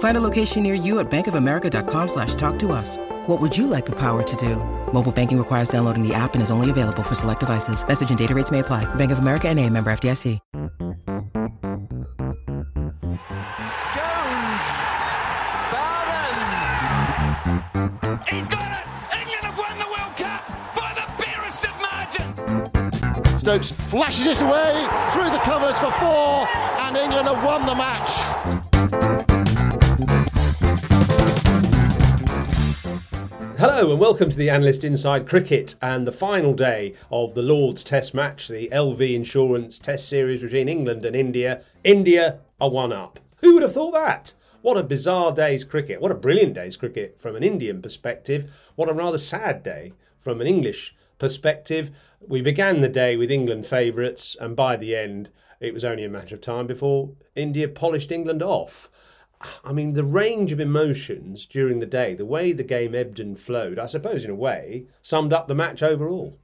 Find a location near you at bankofamerica.com slash talk to us. What would you like the power to do? Mobile banking requires downloading the app and is only available for select devices. Message and data rates may apply. Bank of America and a member FDIC. Jones. Barron. He's got it. England have won the World Cup by the barest of margins. Stokes flashes it away through the covers for four, and England have won the match. Hello and welcome to the Analyst Inside Cricket and the final day of the Lord's Test match, the LV Insurance Test Series between England and India. India are one up. Who would have thought that? What a bizarre day's cricket. What a brilliant day's cricket from an Indian perspective. What a rather sad day from an English perspective. We began the day with England favourites, and by the end, it was only a matter of time before India polished England off. I mean, the range of emotions during the day, the way the game ebbed and flowed, I suppose, in a way, summed up the match overall.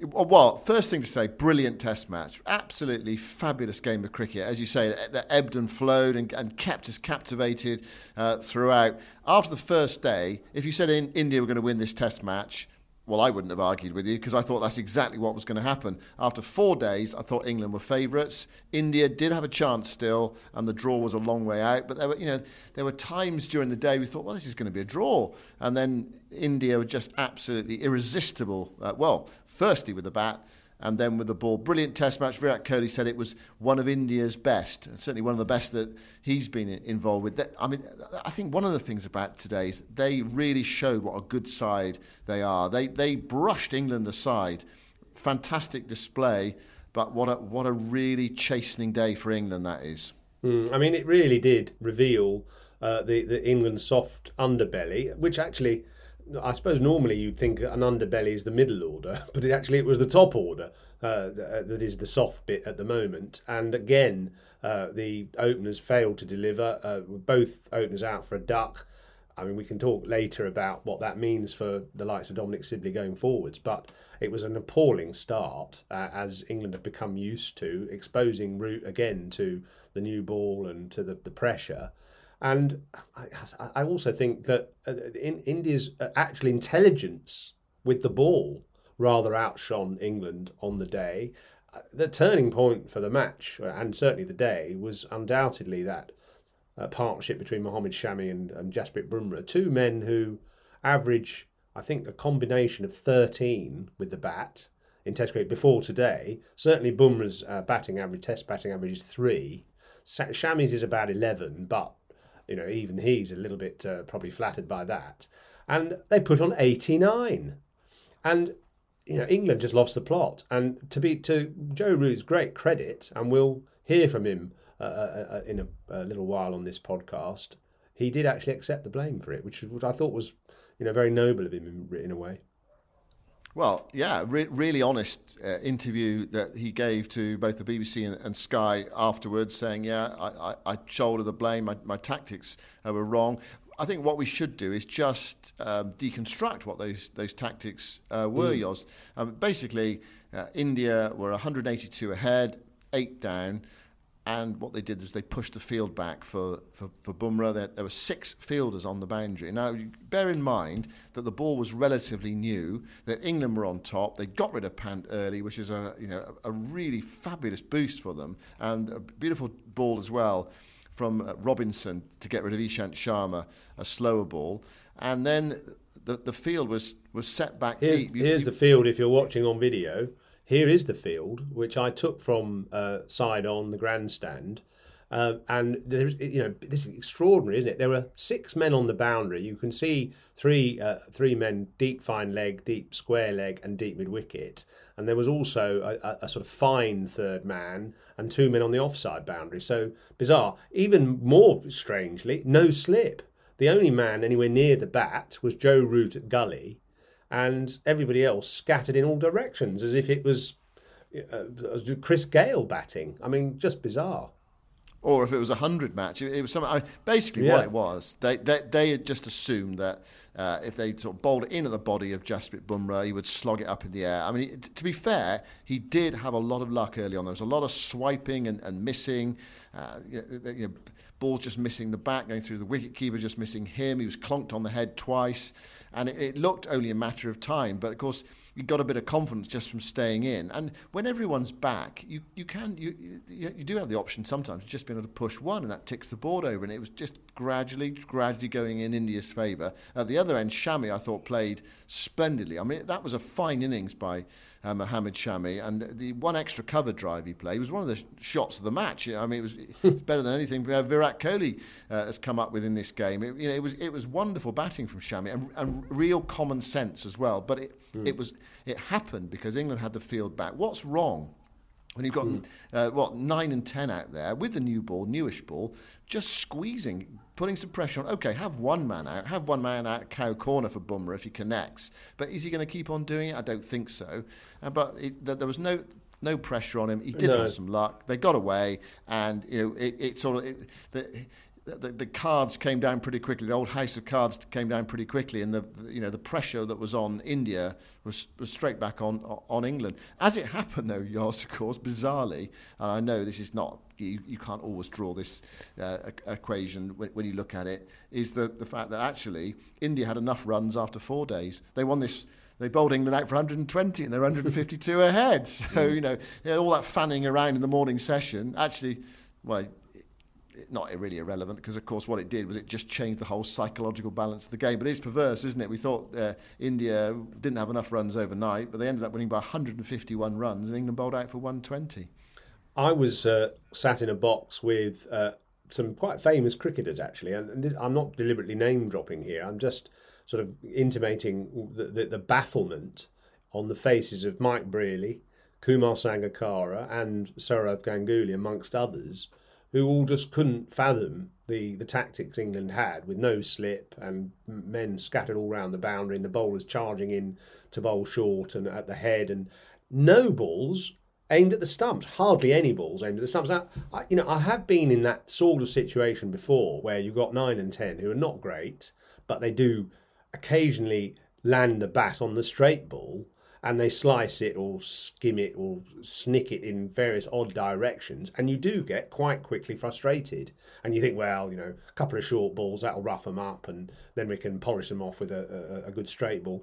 Well, first thing to say, brilliant test match. Absolutely fabulous game of cricket. As you say, that ebbed and flowed and, and kept us captivated uh, throughout. After the first day, if you said in India were going to win this test match, well, I wouldn't have argued with you because I thought that's exactly what was going to happen. After four days, I thought England were favourites. India did have a chance still, and the draw was a long way out. But there were, you know, there were times during the day we thought, well, this is going to be a draw, and then India were just absolutely irresistible. Uh, well, firstly with the bat, and then with the ball. Brilliant test match. Virat Kohli said it was one of India's best, certainly one of the best that he's been involved with. I mean, I think one of the things about today is they really showed what a good side they are. They, they brushed England aside. Fantastic display, but what a, what a really chastening day for England that is. Mm, I mean, it really did reveal uh, the, the England's soft underbelly, which actually I suppose normally you'd think an underbelly is the middle order, but it actually it was the top order uh, that is the soft bit at the moment. And again, uh, the openers failed to deliver. Uh, both openers out for a duck. I mean, we can talk later about what that means for the likes of Dominic Sibley going forwards, but it was an appalling start uh, as England have become used to, exposing Root again to the new ball and to the, the pressure. And I, also think that uh, in India's uh, actual intelligence with the ball rather outshone England on the day. Uh, the turning point for the match, and certainly the day, was undoubtedly that uh, partnership between Mohammad Shami and, and Jasprit Bumrah, two men who average, I think, a combination of 13 with the bat in Test cricket before today. Certainly, Bumrah's uh, batting average, Test batting average, is three. Shami's is about 11, but you know, even he's a little bit uh, probably flattered by that. And they put on 89. And, you know, England just lost the plot. And to be to Joe Root's great credit, and we'll hear from him uh, uh, uh in a, a, little while on this podcast, he did actually accept the blame for it, which, which I thought was, you know, very noble of him in, in a way. Well, yeah, re- really honest uh, interview that he gave to both the BBC and, and Sky afterwards, saying, "Yeah, I, I, I shoulder the blame. My, my tactics uh, were wrong." I think what we should do is just um, deconstruct what those those tactics uh, were. Mm. Yoz, um, basically, uh, India were 182 ahead, eight down. And what they did was they pushed the field back for, for, for Bumrah. There, there, were six fielders on the boundary. Now, bear in mind that the ball was relatively new, that England were on top. They got rid of Pant early, which is a, you know, a really fabulous boost for them. And a beautiful ball as well from uh, Robinson to get rid of Ishant Sharma, a slower ball. And then the, the field was, was set back here's, deep. You, here's you, the field if you're watching on video here is the field, which I took from uh, side on the grandstand. Uh, and there's, you know, this is extraordinary, isn't it? There were six men on the boundary. You can see three, uh, three men deep fine leg, deep square leg, and deep mid wicket. And there was also a, a, a, sort of fine third man and two men on the offside boundary. So bizarre. Even more strangely, no slip. The only man anywhere near the bat was Joe Root at Gully, and everybody else scattered in all directions as if it was uh, Chris Gayle batting. I mean, just bizarre or if it was a hundred match, it, it was something. I basically, yeah. what it was, they, they they had just assumed that uh, if they sort of bowled it into the body of Jasprit Bumrah, he would slog it up in the air. I mean, to be fair, he did have a lot of luck early on. There was a lot of swiping and, and missing. Uh, you know, you know, balls just missing the back, going through the wicket keeper, just missing him. He was clonked on the head twice, and it, it looked only a matter of time. But of course you got a bit of confidence just from staying in. And when everyone's back, you, you can you, you, you do have the option sometimes of just being able to push one, and that ticks the board over. And it was just gradually, gradually going in India's favour. At the other end, Shami I thought played splendidly. I mean that was a fine innings by uh, Shami, and the one extra cover drive he played was one of the sh- shots of the match. I mean, it was it's better than anything uh, Virat Kohli uh, has come up with in this game. It, you know, it was it was wonderful batting from Shami and, and real common sense as well. But it Mm. It was it happened because England had the field back. What's wrong? When you've got mm. uh, what nine and ten out there with the new ball, newish ball, just squeezing, putting some pressure on. Okay, have one man out, have one man out cow corner for Bumrah if he connects. But is he going to keep on doing it? I don't think so. Uh, but it, there was no no pressure on him. He did no. have some luck. They got away, and you know it, it sort of it, the, the, the, cards came down pretty quickly. The old house of cards came down pretty quickly, and the, the, you know the pressure that was on India was, was straight back on on England. As it happened, though, Jos, of course, bizarrely, and I know this is not you, you can't always draw this uh, equation when, when, you look at it. Is the the fact that actually India had enough runs after four days. They won this they bowled England out for 120 and they're 152 ahead. So, you know, all that fanning around in the morning session actually, well, not really irrelevant because, of course, what it did was it just changed the whole psychological balance of the game. But it's perverse, isn't it? We thought uh, India didn't have enough runs overnight, but they ended up winning by 151 runs, and England bowled out for 120. I was uh, sat in a box with uh, some quite famous cricketers, actually, and this, I'm not deliberately name dropping here. I'm just sort of intimating the, the, the bafflement on the faces of Mike Brearley, Kumar Sangakkara, and Sourav Ganguly, amongst others who all just couldn't fathom the, the tactics England had with no slip and men scattered all round the boundary and the bowlers charging in to bowl short and at the head and no balls aimed at the stumps. Hardly any balls aimed at the stumps. Now, I, you know, I have been in that sort of situation before where you've got nine and ten who are not great, but they do occasionally land the bat on the straight ball and they slice it or skim it or snick it in various odd directions, and you do get quite quickly frustrated. And you think, well, you know, a couple of short balls that'll rough them up, and then we can polish them off with a, a, a good straight ball.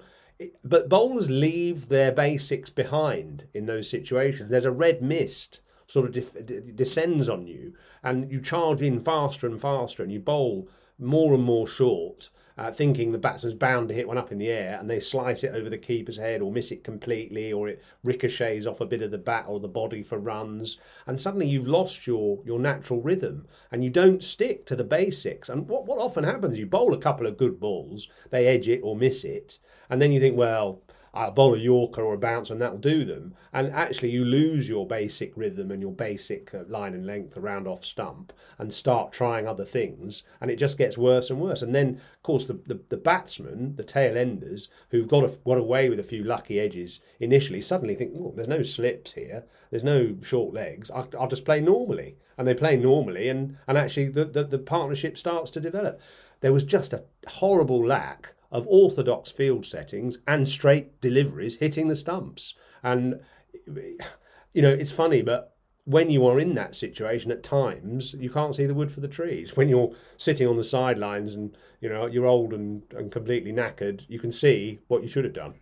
But bowlers leave their basics behind in those situations. There's a red mist sort of de- descends on you, and you charge in faster and faster, and you bowl more and more short uh, thinking the batsman's bound to hit one up in the air and they slice it over the keeper's head or miss it completely or it ricochets off a bit of the bat or the body for runs. And suddenly you've lost your, your natural rhythm and you don't stick to the basics. And what, what often happens you bowl a couple of good balls they edge it or miss it. And then you think well a bowl a Yorker or a bounce and that'll do them. And actually, you lose your basic rhythm and your basic uh, line and length around off stump and start trying other things, and it just gets worse and worse. And then, of course, the, the, the batsmen, the tail enders, who've got, a, got away with a few lucky edges initially, suddenly think, well, there's no slips here, there's no short legs, I'll, I'll just play normally. And they play normally, and, and actually, the, the, the partnership starts to develop. There was just a horrible lack of orthodox field settings and straight deliveries hitting the stumps. And, you know, it's funny, but when you are in that situation at times, you can't see the wood for the trees. When you're sitting on the sidelines and, you know, you're old and, and completely knackered, you can see what you should have done.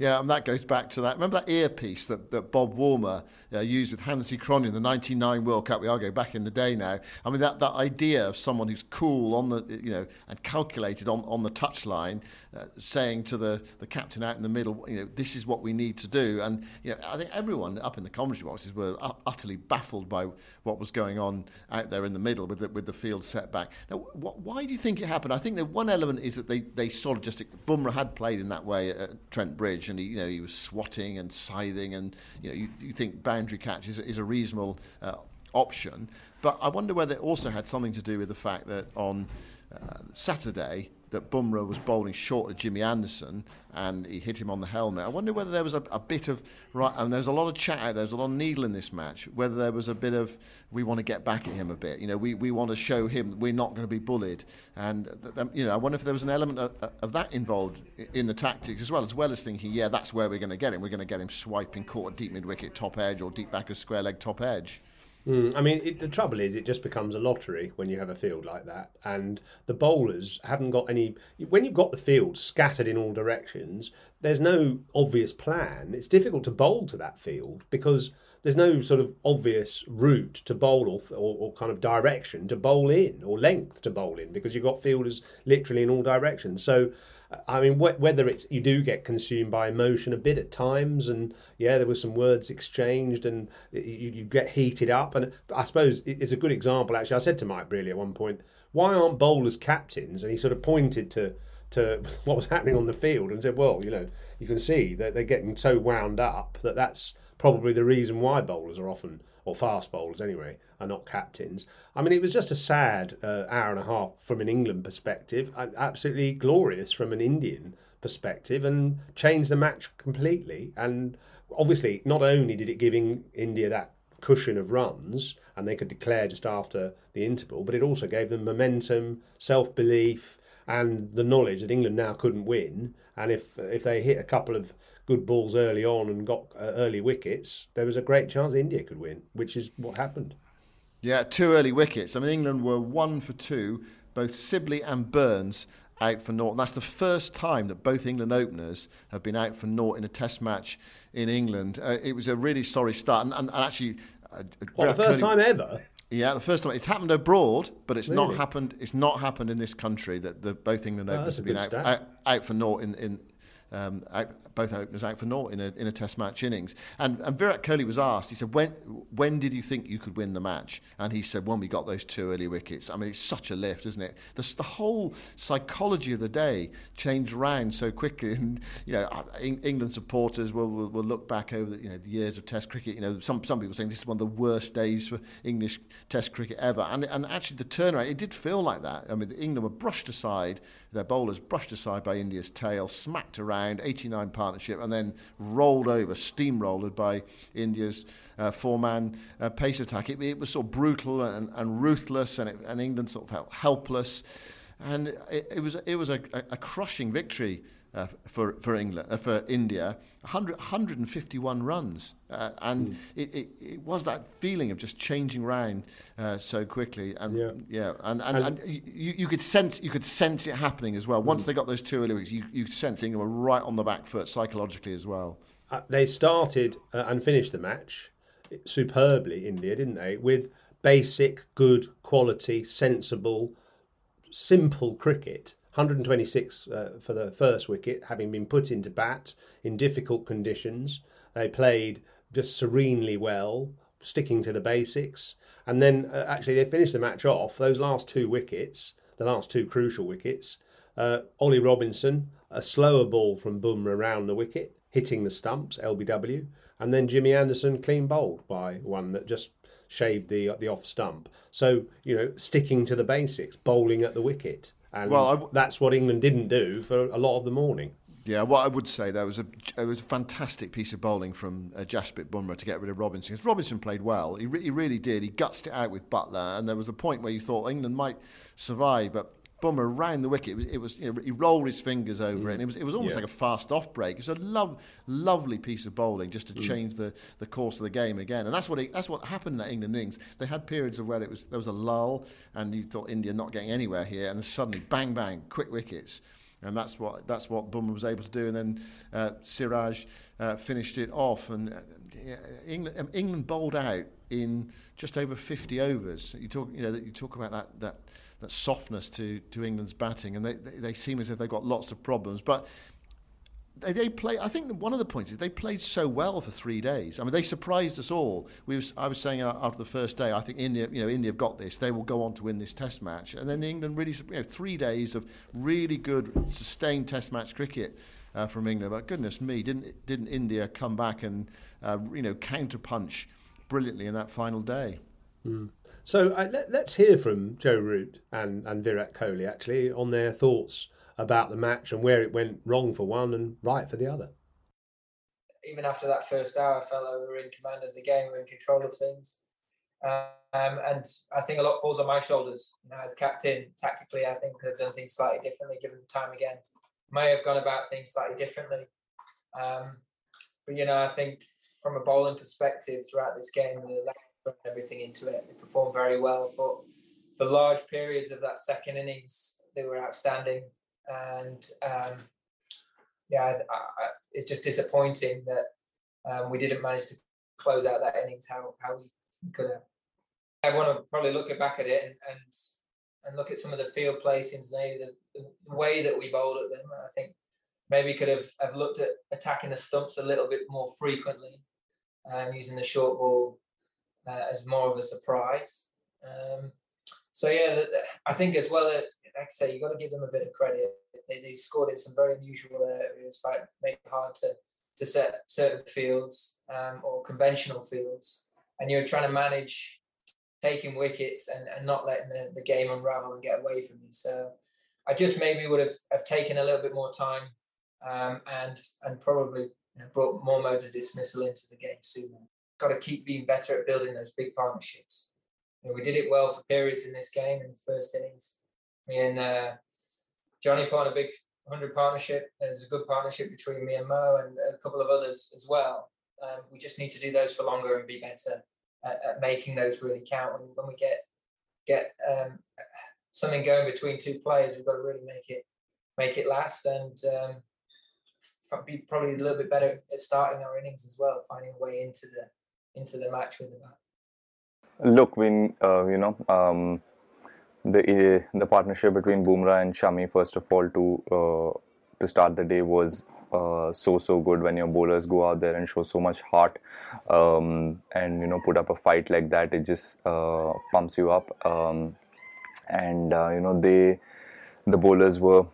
Yeah, and that goes back to that. Remember that earpiece that, that Bob Woolmer uh, used with Hansi Cronje in the 99 World Cup? We are go back in the day now. I mean, that, that idea of someone who's cool on the, you know, and calculated on, on the touchline, uh, saying to the, the captain out in the middle, you know, this is what we need to do. And, you know, I think everyone up in the commentary boxes were utterly baffled by what was going on out there in the middle with the, with the field setback. Now, wh- why do you think it happened? I think that one element is that they, they sort of just, Bumrah had played in that way at Trent Bridge and he, you know, he was swatting and scything, and you know, you, you think boundary catch is, is a reasonable uh, option. But I wonder whether it also had something to do with the fact that on uh, Saturday that Bumrah was bowling short of Jimmy Anderson and he hit him on the helmet. I wonder whether there was a, a bit of right, and there was a lot of chat out there. There's a lot of needle in this match. Whether there was a bit of we want to get back at him a bit. You know, we, we want to show him we're not going to be bullied. And th- th- you know, I wonder if there was an element of, of, that involved in the tactics as well, as well as thinking, yeah, that's where we're going to get him. We're going to get him swiping caught deep mid wicket top edge or deep back of square leg top edge. Mm, I mean, it, the trouble is, it just becomes a lottery when you have a field like that, and the bowlers haven't got any. When you've got the field scattered in all directions, there's no obvious plan. It's difficult to bowl to that field because there's no sort of obvious route to bowl or, or, or, kind of direction to bowl in or length to bowl in because you've got fielders literally in all directions. So I mean, wh- whether it's you do get consumed by emotion a bit at times, and yeah, there were some words exchanged, and you, you get heated up. And I suppose it's a good example. Actually, I said to Mike Brearley at one point, "Why aren't bowlers captains?" And he sort of pointed to to what was happening on the field and said, "Well, you know, you can see that they're getting so wound up that that's probably the reason why bowlers are often, or fast bowlers anyway, are not captains. I mean, it was just a sad uh, hour and a half from an England perspective, absolutely glorious from an Indian perspective, and changed the match completely. And obviously, not only did it give India that cushion of runs and they could declare just after the interval, but it also gave them momentum, self belief, and the knowledge that England now couldn't win. And if if they hit a couple of good balls early on and got uh, early wickets, there was a great chance India could win, which is what happened. Yeah, two early wickets. I mean, England were one for two, both Sibley and Burns out for naught. And that's the first time that both England openers have been out for naught in a test match in England. Uh, it was a really sorry start. And, and, and actually... Uh, what, the first Curly, time ever? Yeah, the first time it's happened abroad, but it's really? not happened. It's not happened in this country that the, both England oh, openers have been out, out, out, for naught in, in um, out, both openers out for naught in a, in a Test match innings. And, and Virat Kohli was asked, he said, when, when did you think you could win the match? And he said, when we got those two early wickets. I mean, it's such a lift, isn't it? The, the whole psychology of the day changed around so quickly. And, you know, uh, England supporters will, will, will look back over the, you know, the years of Test cricket. You know, some, some people saying this is one of the worst days for English Test cricket ever. And, and actually, the turnaround, it did feel like that. I mean, England were brushed aside, their bowlers brushed aside by India's tail, smacked around, 89 partnership, and then rolled over, steamrolled by India's uh, four-man uh, pace attack. It, it, was sort of brutal and, and ruthless, and, it, and, England sort of felt helpless. And it, it was it was a, a crushing victory uh, for for England uh, for India. 100, 151 runs, uh, and mm. it, it, it, was that feeling of just changing round uh, so quickly, and yeah, yeah and, and, and, and you, you, could sense you could sense it happening as well. Once mm. they got those two early weeks, you you sense England were right on the back foot psychologically as well. Uh, they started uh, and finished the match superbly, India, didn't they? With basic, good, quality, sensible, simple cricket 126 uh, for the first wicket, having been put into bat in difficult conditions. They played just serenely well, sticking to the basics. And then uh, actually, they finished the match off. Those last two wickets, the last two crucial wickets, uh, Ollie Robinson, a slower ball from Bumrah around the wicket, hitting the stumps, LBW. And then Jimmy Anderson clean bowled by one that just shaved the the off stump. So you know, sticking to the basics, bowling at the wicket. And well, w- that's what England didn't do for a lot of the morning. Yeah, what I would say there was a it was a fantastic piece of bowling from uh, Jasprit Bumrah to get rid of Robinson. Because Robinson played well, he, re- he really did. He gutsed it out with Buttler, and there was a point where you thought England might survive, but Bumrah round the wicket. It was, it was you know, he rolled his fingers over mm. it. And it was it was almost yeah. like a fast off break. It was a love, lovely piece of bowling just to mm. change the, the course of the game again. And that's what it, that's what happened in that England innings. They had periods of where it was there was a lull, and you thought India not getting anywhere here, and suddenly bang bang, quick wickets. and that's what that's what Bumrah was able to do. And then uh, Siraj uh, finished it off, and uh, England, um, England bowled out in just over 50 overs. You talk, you know, that you talk about that that that softness to to England's batting, and they, they, they seem as if they've got lots of problems, but they, they play. I think one of the points is they played so well for three days. I mean, they surprised us all. We was, I was saying after the first day, I think India, you know, India have got this. They will go on to win this Test match, and then England really, you know, three days of really good sustained Test match cricket. Uh, from England, but goodness me, didn't didn't India come back and uh, you know counterpunch brilliantly in that final day? Mm. So uh, let, us hear from Joe Root and, and Virat Kohli actually on their thoughts about the match and where it went wrong for one and right for the other. Even after that first hour, I felt like we were in command of the game, we were in control of things. Um, and I think a lot falls on my shoulders. You know, as captain, tactically, I think I've done things slightly differently given the time again. May have gone about things slightly differently. Um, but, you know, I think from a bowling perspective throughout this game, we everything into it. They performed very well for, for large periods of that second innings. They were outstanding and um, yeah, I, I, it's just disappointing that um, we didn't manage to close out that innings how how we could have. I want to probably look back at it and, and and look at some of the field placings, maybe the, the way that we bowled at them. I think maybe could have, have looked at attacking the stumps a little bit more frequently, um, using the short ball uh, as more of a surprise. Um, so yeah, I think as well, like I say, you've got to give them a bit of credit. They, they scored in some very unusual areas, but make it hard to to set certain fields um, or conventional fields, and you're trying to manage taking wickets and, and not letting the, the game unravel and get away from you. So I just maybe would have, have taken a little bit more time um, and and probably you know, brought more modes of dismissal into the game sooner. Got to keep being better at building those big partnerships. You know, we did it well for periods in this game in the first innings. Me and uh, Johnny put on a big 100 partnership. There's a good partnership between me and Mo and a couple of others as well. Um, we just need to do those for longer and be better at, at making those really count. And when we get get um, something going between two players, we've got to really make it make it last and um, be probably a little bit better at starting our innings as well, finding a way into the into the match with the bat. Look, when uh, you know um, the the partnership between Bumrah and Shami first of all to uh, to start the day was uh, so so good when your bowlers go out there and show so much heart um, and you know put up a fight like that it just uh, pumps you up um, and uh, you know they the bowlers were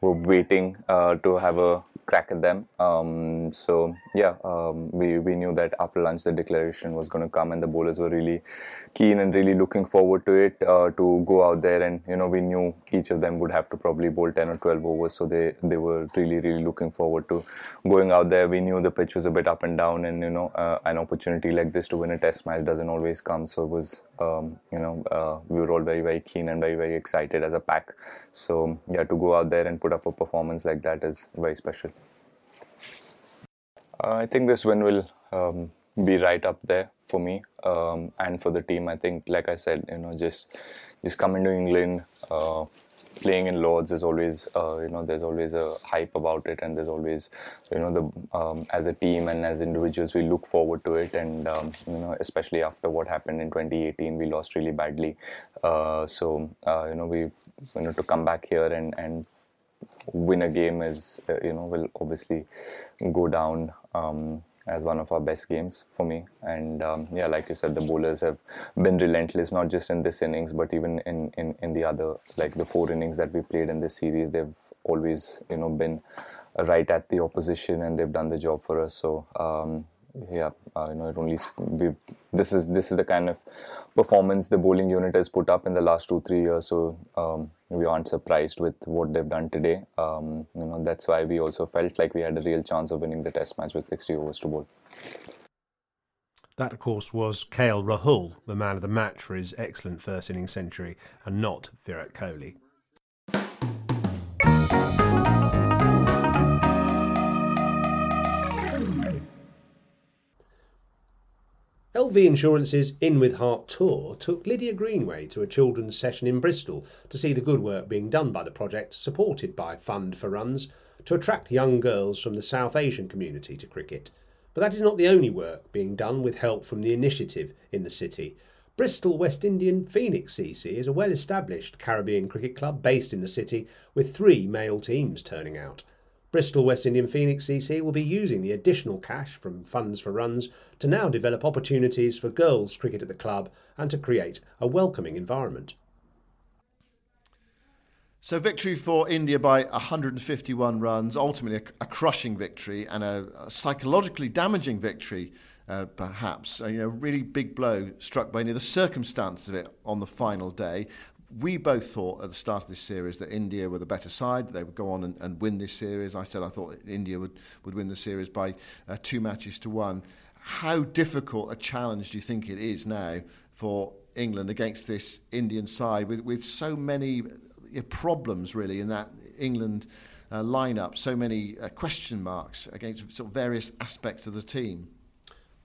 were waiting uh, to have a crack at them. Um, so yeah, um, we we knew that after lunch the declaration was going to come, and the bowlers were really keen and really looking forward to it uh, to go out there. And you know, we knew each of them would have to probably bowl ten or twelve overs, so they they were really really looking forward to going out there. We knew the pitch was a bit up and down, and you know, uh, an opportunity like this to win a Test match doesn't always come. So it was um, you know uh, we were all very very keen and very very excited as a pack. So yeah, to go out there and put up a performance like that is very special. Uh, I think this win will um, be right up there for me um, and for the team. I think, like I said, you know, just just coming to England, uh, playing in Lords is always, uh, you know, there's always a hype about it, and there's always, you know, the um, as a team and as individuals, we look forward to it, and um, you know, especially after what happened in 2018, we lost really badly. Uh, so, uh, you know, we, you know, to come back here and and win a game is uh, you know will obviously go down um, as one of our best games for me. And um, yeah, like you said, the bowlers have been relentless, not just in this innings, but even in, in, in the other, like the four innings that we played in this series, they've always, you know, been right at the opposition and they've done the job for us. So, um, yeah, uh, you know, it only we, this is this is the kind of performance the bowling unit has put up in the last two three years. So um, we aren't surprised with what they've done today. Um, you know, that's why we also felt like we had a real chance of winning the Test match with 60 overs to bowl. That, of course, was KL Rahul, the man of the match for his excellent first innings century, and not Virat Kohli. LV Insurance's In With Heart tour took Lydia Greenway to a children's session in Bristol to see the good work being done by the project, supported by Fund for Runs, to attract young girls from the South Asian community to cricket. But that is not the only work being done with help from the initiative in the city. Bristol West Indian Phoenix CC is a well established Caribbean cricket club based in the city with three male teams turning out. Bristol West Indian Phoenix CC will be using the additional cash from funds for runs to now develop opportunities for girls cricket at the club and to create a welcoming environment. So, victory for India by 151 runs, ultimately a, a crushing victory and a, a psychologically damaging victory, uh, perhaps. A, you know, really big blow struck by India. The circumstance of it on the final day. We both thought at the start of this series that India were the better side. They would go on and, and win this series. I said I thought India would, would win the series by uh, two matches to one. How difficult a challenge do you think it is now for England against this Indian side with, with so many problems really in that England uh, lineup, so many uh, question marks against sort of various aspects of the team.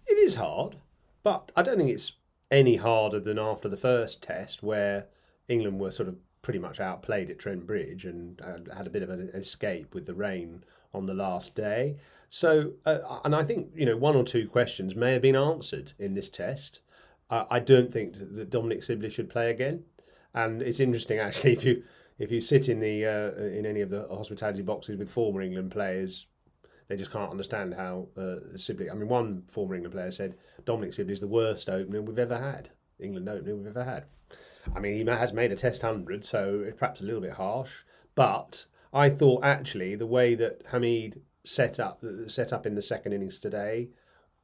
It is hard, but I don't think it's any harder than after the first test where England were sort of pretty much outplayed at Trent Bridge and uh, had a bit of an escape with the rain on the last day. So, uh, and I think you know one or two questions may have been answered in this test. Uh, I don't think that Dominic Sibley should play again. And it's interesting actually if you if you sit in the uh, in any of the hospitality boxes with former England players, they just can't understand how uh, Sibley. I mean, one former England player said Dominic Sibley is the worst opener we've ever had. England opener we've ever had. I mean, he has made a Test hundred, so it's perhaps a little bit harsh. But I thought actually the way that Hamid set up set up in the second innings today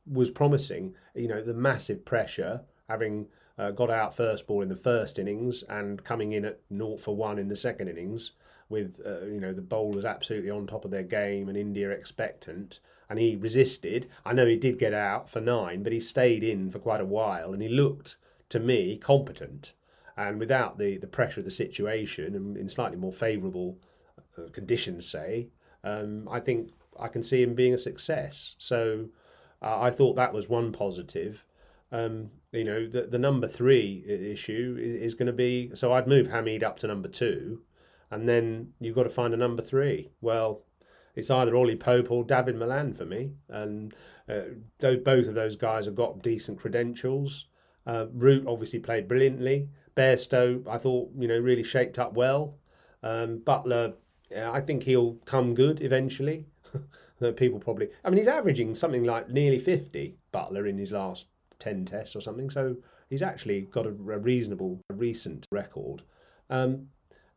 was promising. You know, the massive pressure, having uh, got out first ball in the first innings and coming in at naught for one in the second innings with uh, you know the bowlers absolutely on top of their game and India expectant and he resisted. I know he did get out for nine, but he stayed in for quite a while and he looked to me competent and without the, the pressure of the situation and in slightly more favourable uh, conditions, say, um, I think I can see him being a success. So uh, I thought that was one positive. Um, you know, the, the number three issue is, going to be so I'd move Hamid up to number two, and then you've got to find a number three. Well, it's either Ollie Pope or Dawid Malan for me, and uh, both of those guys have got decent credentials. Uh, Root obviously played brilliantly. Bairstow, I thought, you know, really shaped up well. Um, Buttler, I think he'll come good eventually. People probably, I mean, he's averaging something like nearly 50, Buttler, in his last 10 tests or something. So he's actually got a, a reasonable, a recent record. Um,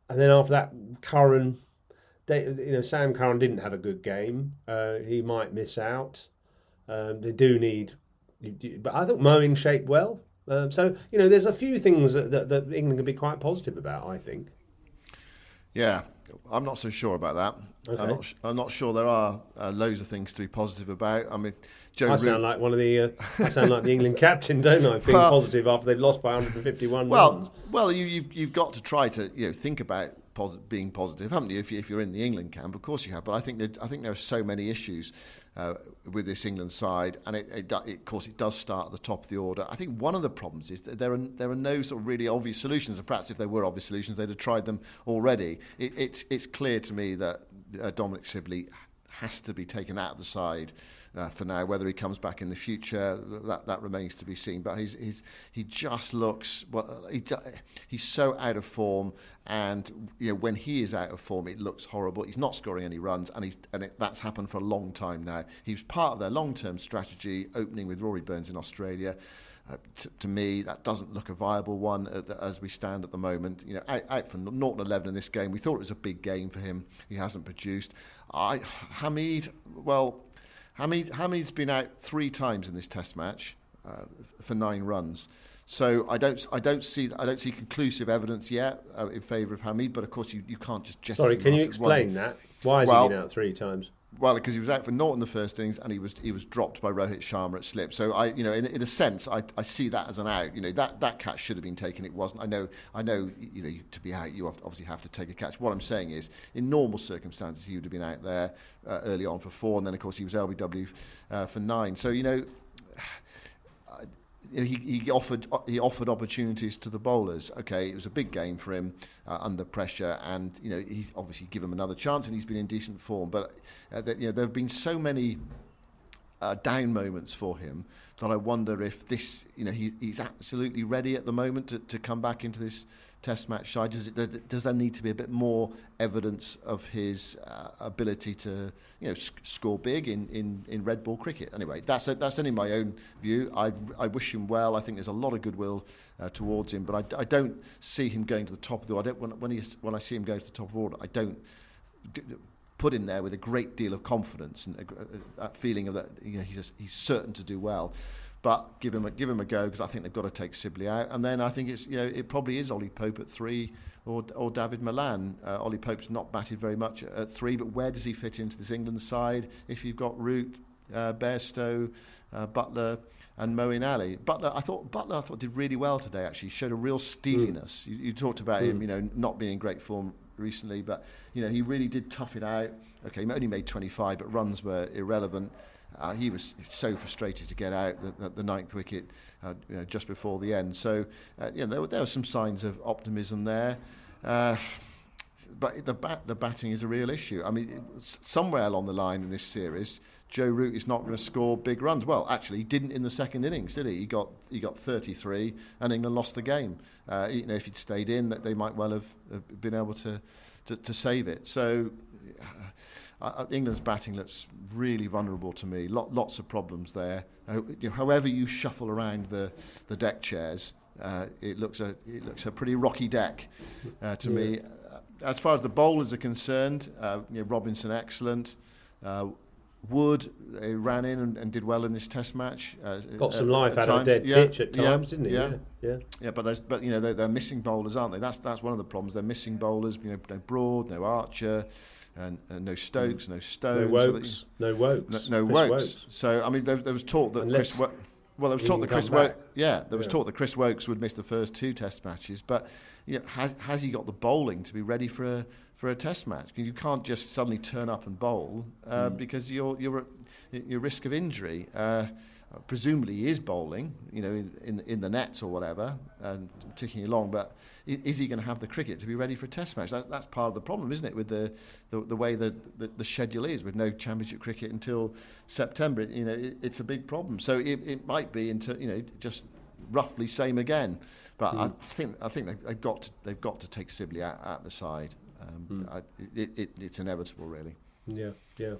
and then after that, Curran, they, you know, Sam Curran didn't have a good game. Uh, he might miss out. Um, they do need, but I thought Moeen shaped well. Um, so you know, there's a few things that, that, that England can be quite positive about. I think. Yeah, I'm not so sure about that. Okay. I'm, not, I'm not sure there are uh, loads of things to be positive about. I mean, Joe. I sound like one of the. Uh, I sound like the England captain, don't I? Being well, positive after they've lost by 151 well, runs. Well, you, you you've got to try to you know think about pos- being positive, haven't you? If, you? if you're in the England camp, of course you have. But I think that, I think there are so many issues uh, with this England side, and it, it, it, of course it does start at the top of the order. I think one of the problems is that there are there are no sort of really obvious solutions, and perhaps if there were obvious solutions, they'd have tried them already. It, it's it's clear to me that uh, Dominic Sibley has to be taken out of the side uh, for now. Whether he comes back in the future, that that remains to be seen. But he's, he's he just looks well. He, he's so out of form, and you know when he is out of form, it looks horrible. He's not scoring any runs, and he's and it, that's happened for a long time now. He was part of their long-term strategy, opening with Rory Burns in Australia. Uh, t- to me, that doesn't look a viable one the, as we stand at the moment. You know, out, out from Norton 11 in this game, we thought it was a big game for him. He hasn't produced. I, Hamid, well, Hamid, Hamid's been out three times in this Test match uh, for nine runs. So I don't, I don't see, I don't see conclusive evidence yet uh, in favour of Hamid. But of course, you, you can't just. Sorry, can you explain one. that? Why has well, he been out three times? Well, because he was out for naught in the first innings, and he was he was dropped by Rohit Sharma at slip. So I, you know, in, in a sense, I, I see that as an out. You know, that, that catch should have been taken. It wasn't. I know, I know. You know, to be out, you obviously have to take a catch. What I'm saying is, in normal circumstances, he would have been out there uh, early on for four, and then of course he was LBW uh, for nine. So you know. He, he offered he offered opportunities to the bowlers. Okay, it was a big game for him uh, under pressure, and you know he's obviously given him another chance, and he's been in decent form. But uh, that, you know there have been so many uh, down moments for him that I wonder if this you know he, he's absolutely ready at the moment to, to come back into this Test match side? Does, it, does there need to be a bit more evidence of his uh, ability to, you know, sc- score big in, in, in red ball cricket? Anyway, that's a, that's only my own view. I, I wish him well. I think there's a lot of goodwill uh, towards him, but I, I don't see him going to the top of the order. I don't, when, when, he, when I see him go to the top of order, I don't put him there with a great deal of confidence and a, a, a feeling of that you know he's, a, he's certain to do well. But give him a, give him a go because I think they've got to take Sibley out. And then I think it's you know it probably is Ollie Pope at three or or Dawid Malan. Uh, Ollie Pope's not batted very much at three, but where does he fit into this England side? If you've got Root, uh, Bairstow, uh, Buttler, and Moeen Ali. Buttler, I thought Buttler, I thought did really well today. Actually, showed a real steeliness. Mm. You, you talked about mm. him, you know, not being in great form recently, but you know he really did tough it out. Okay, he only made 25, but runs were irrelevant. Uh, he was so frustrated to get out the, the, the ninth wicket uh, you know, just before the end. So, uh, there, were, there were some signs of optimism there. Uh, but the, bat, the batting is a real issue. I mean, somewhere along the line in this series, Joe Root is not going to score big runs. Well, actually, he didn't in the second innings, did he? He got he got 33, and England lost the game. Uh, you know, if he'd stayed in, that they might well have, have been able to, to, to save it. So uh, England's batting looks really vulnerable to me. Lot, lots of problems there. Uh, however you shuffle around the, the deck chairs, uh, it looks a it looks a pretty rocky deck uh, to yeah. me. Uh, as far as the bowlers are concerned, uh, you know, Robinson excellent. Uh, Wood they ran in and, and, did well in this Test match. Uh, Got some life out of a dead yeah, pitch at times, yeah, didn't he? Yeah, yeah. yeah. but there's, but you know they're, they're, missing bowlers, aren't they? That's that's one of the problems. They're missing bowlers. You know, no Broad, no Archer and, and no Stokes, no Stones. No Woakes. No Woakes. No, no Woakes. So, I mean, there, there was talk that Unless Chris... Wo- well, there was talk that Chris Woakes... Yeah, there was yeah. talk that Chris Woakes would miss the first two Test matches, but you know, has, has he got the bowling to be ready for a for a Test match? You can't just suddenly turn up and bowl uh, mm. because you're you're at your risk of injury. Uh, presumably he is bowling, you know, in, in, in the nets or whatever, and ticking along. But is he going to have the cricket to be ready for a Test match? That, that's part of the problem, isn't it, with the the, the way the, the, the schedule is, with no Championship cricket until September. You know, it, it's a big problem. So it, it might be into you know just roughly same again. But mm. I, think I think they've got to, they've got to take Sibley out, out the side. Um, mm. I, it, it, it's inevitable, really. Yeah, yeah.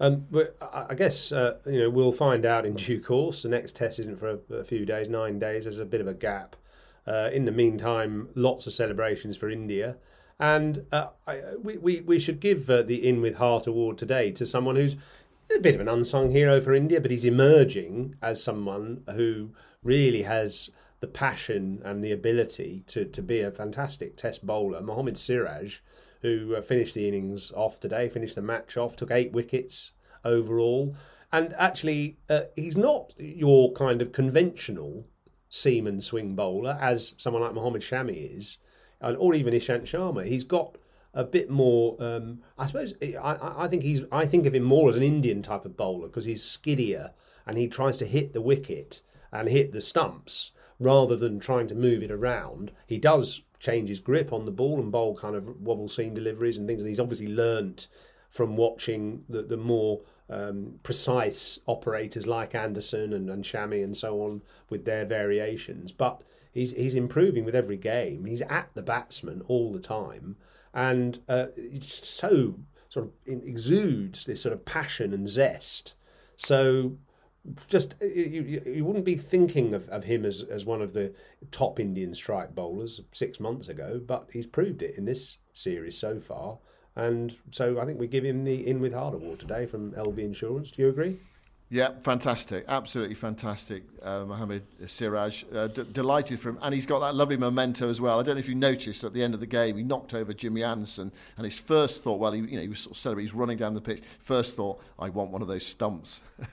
Um, but I guess uh, you know we'll find out in due course. The next test isn't for a, a few days, nine days. There's a bit of a gap. Uh, in the meantime, lots of celebrations for India. And uh, I, we, we, we should give uh, the In With Heart award today to someone who's a bit of an unsung hero for India, but he's emerging as someone who really has the passion and the ability to, to be a fantastic test bowler. Mohammad Siraj who uh, finished the innings off today, finished the match off, took eight wickets overall. And actually, uh, he's not your kind of conventional seaman swing bowler as someone like Mohammad Shami is, or even Ishant Sharma. He's got a bit more. Um, I suppose I, I think he's. I think of him more as an Indian type of bowler because he's skiddier and he tries to hit the wicket and hit the stumps rather than trying to move it around. He does change his grip on the ball and bowl kind of wobble seam deliveries and things. And he's obviously learnt from watching the, the more um, precise operators like Anderson and, and Shami and so on with their variations. But he's he's improving with every game. He's at the batsman all the time, and uh, it's so sort of exudes this sort of passion and zest. So just you, you wouldn't be thinking of, of him as, as one of the top Indian strike bowlers six months ago, but he's proved it in this series so far. And so I think we give him the In With Heart award today from LV Insurance. Do you agree? Yeah, fantastic. Absolutely fantastic. Uh, Mohammed Siraj. Uh, d- delighted for him. And he's got that lovely memento as well. I don't know if you noticed at the end of the game, he knocked over Jimmy Anderson. And his first thought, well, he, you know, he was sort of celebrating, he's running down the pitch. First thought, I want one of those stumps.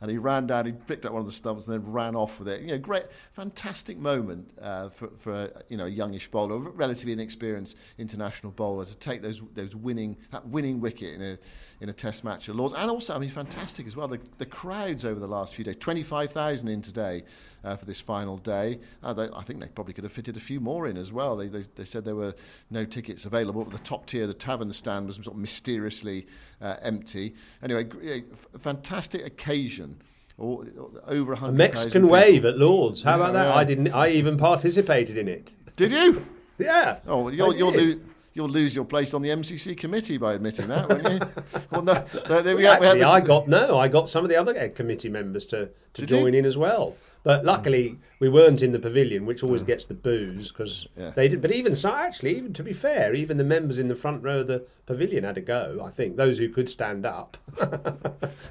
and he ran down, he picked up one of the stumps and then ran off with it. You know, great, fantastic moment uh, for, for a, you know, a youngish bowler, a relatively inexperienced international bowler to take those those winning that winning wicket in a in a Test match at Lords, and also I mean fantastic as well. The, the crowds over the last few days, twenty five thousand in today uh, for this final day. Uh, they, I think they probably could have fitted a few more in as well. They, they, they said there were no tickets available, but the top tier, the tavern stand, was sort of mysteriously uh, empty. Anyway, fantastic occasion. Or, over 100, a Mexican wave at Lords. How about that? I didn't. I even participated in it. Did you? yeah. Oh, you'll, you'll lose you'll lose your place on the MCC committee by admitting that, won't you? well, no, there we, Actually, we I got no, I got some of the other committee members to, to Did join you? in as well. But luckily, we weren't in the pavilion, which always gets the booze because yeah. they did. But even so, actually, even to be fair, even the members in the front row of the pavilion had a go. I think those who could stand up. yeah,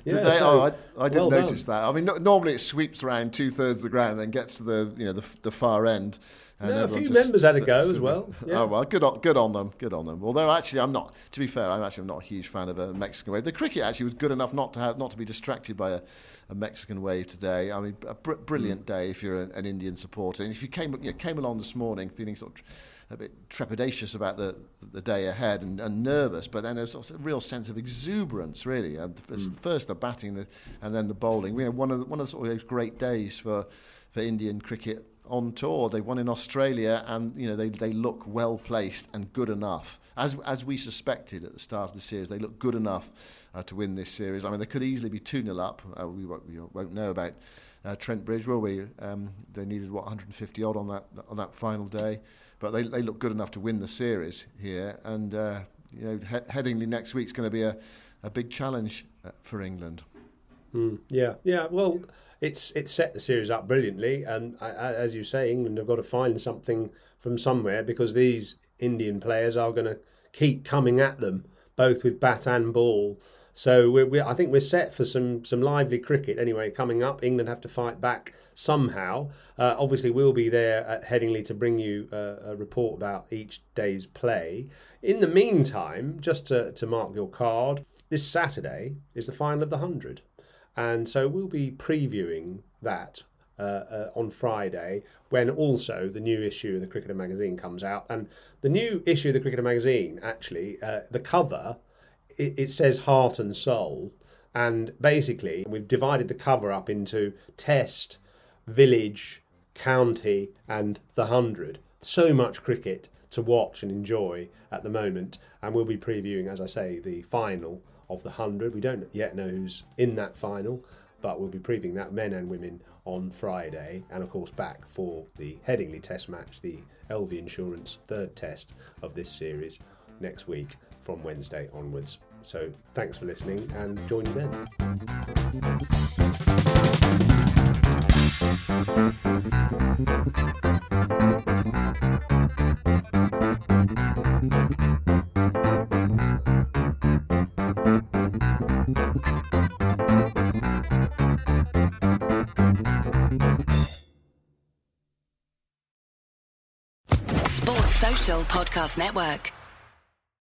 did they? So, oh, I, I didn't well notice done. that. I mean, no, normally it sweeps around two thirds of the ground, and then gets to the you know the, the far end. No, a few just, members had a go as well. Yeah. Oh well, good on, good on them, good on them. Although actually, I'm not. To be fair, I'm actually not a huge fan of a Mexican wave. The cricket actually was good enough not to have not to be distracted by a, a Mexican wave today. I mean, a br- brilliant mm. day if you're an, an, Indian supporter. And if you came you know, came along this morning feeling sort of a bit trepidatious about the the day ahead and, and nervous, but then there's a real sense of exuberance, really. Uh, mm. First the batting, the, and then the bowling. You know, one of the, one of the sort of those great days for for Indian cricket on tour. They won in Australia, and you know they, they look well placed and good enough, as as we suspected at the start of the series. They look good enough uh, to win this series. I mean, they could easily be two 0 up. Uh, we, won't, we won't know about uh, Trent Bridge, will we? Um, they needed what 150 odd on that on that final day, but they they look good enough to win the series here. And uh, you know, he- Headingley next week's going to be a a big challenge uh, for England. Mm, yeah, yeah. Well it's it's set the series up brilliantly, and as you say, England have got to find something from somewhere because these Indian players are going to keep coming at them both with bat and ball. So we're, we're, I think we're set for some some lively cricket anyway coming up. England have to fight back somehow. Uh, obviously, we'll be there at Headingley to bring you a, a report about each day's play. In the meantime, just to, to mark your card, this Saturday is the final of the hundred. And so we'll be previewing that uh, uh, on Friday when also the new issue of the Cricketer magazine comes out. And the new issue of the Cricketer magazine, actually, uh, the cover, it, it, says heart and soul. And basically, we've divided the cover up into test, village, county, and the hundred. So much cricket to watch and enjoy at the moment. And we'll be previewing, as I say, the final of the 100. We don't yet know who's in that final, but we'll be previewing that men and women on Friday. And of course, back for the Headingley Test match, the LV Insurance third test of this series next week from Wednesday onwards. So thanks for listening and join you then. Podcast Network.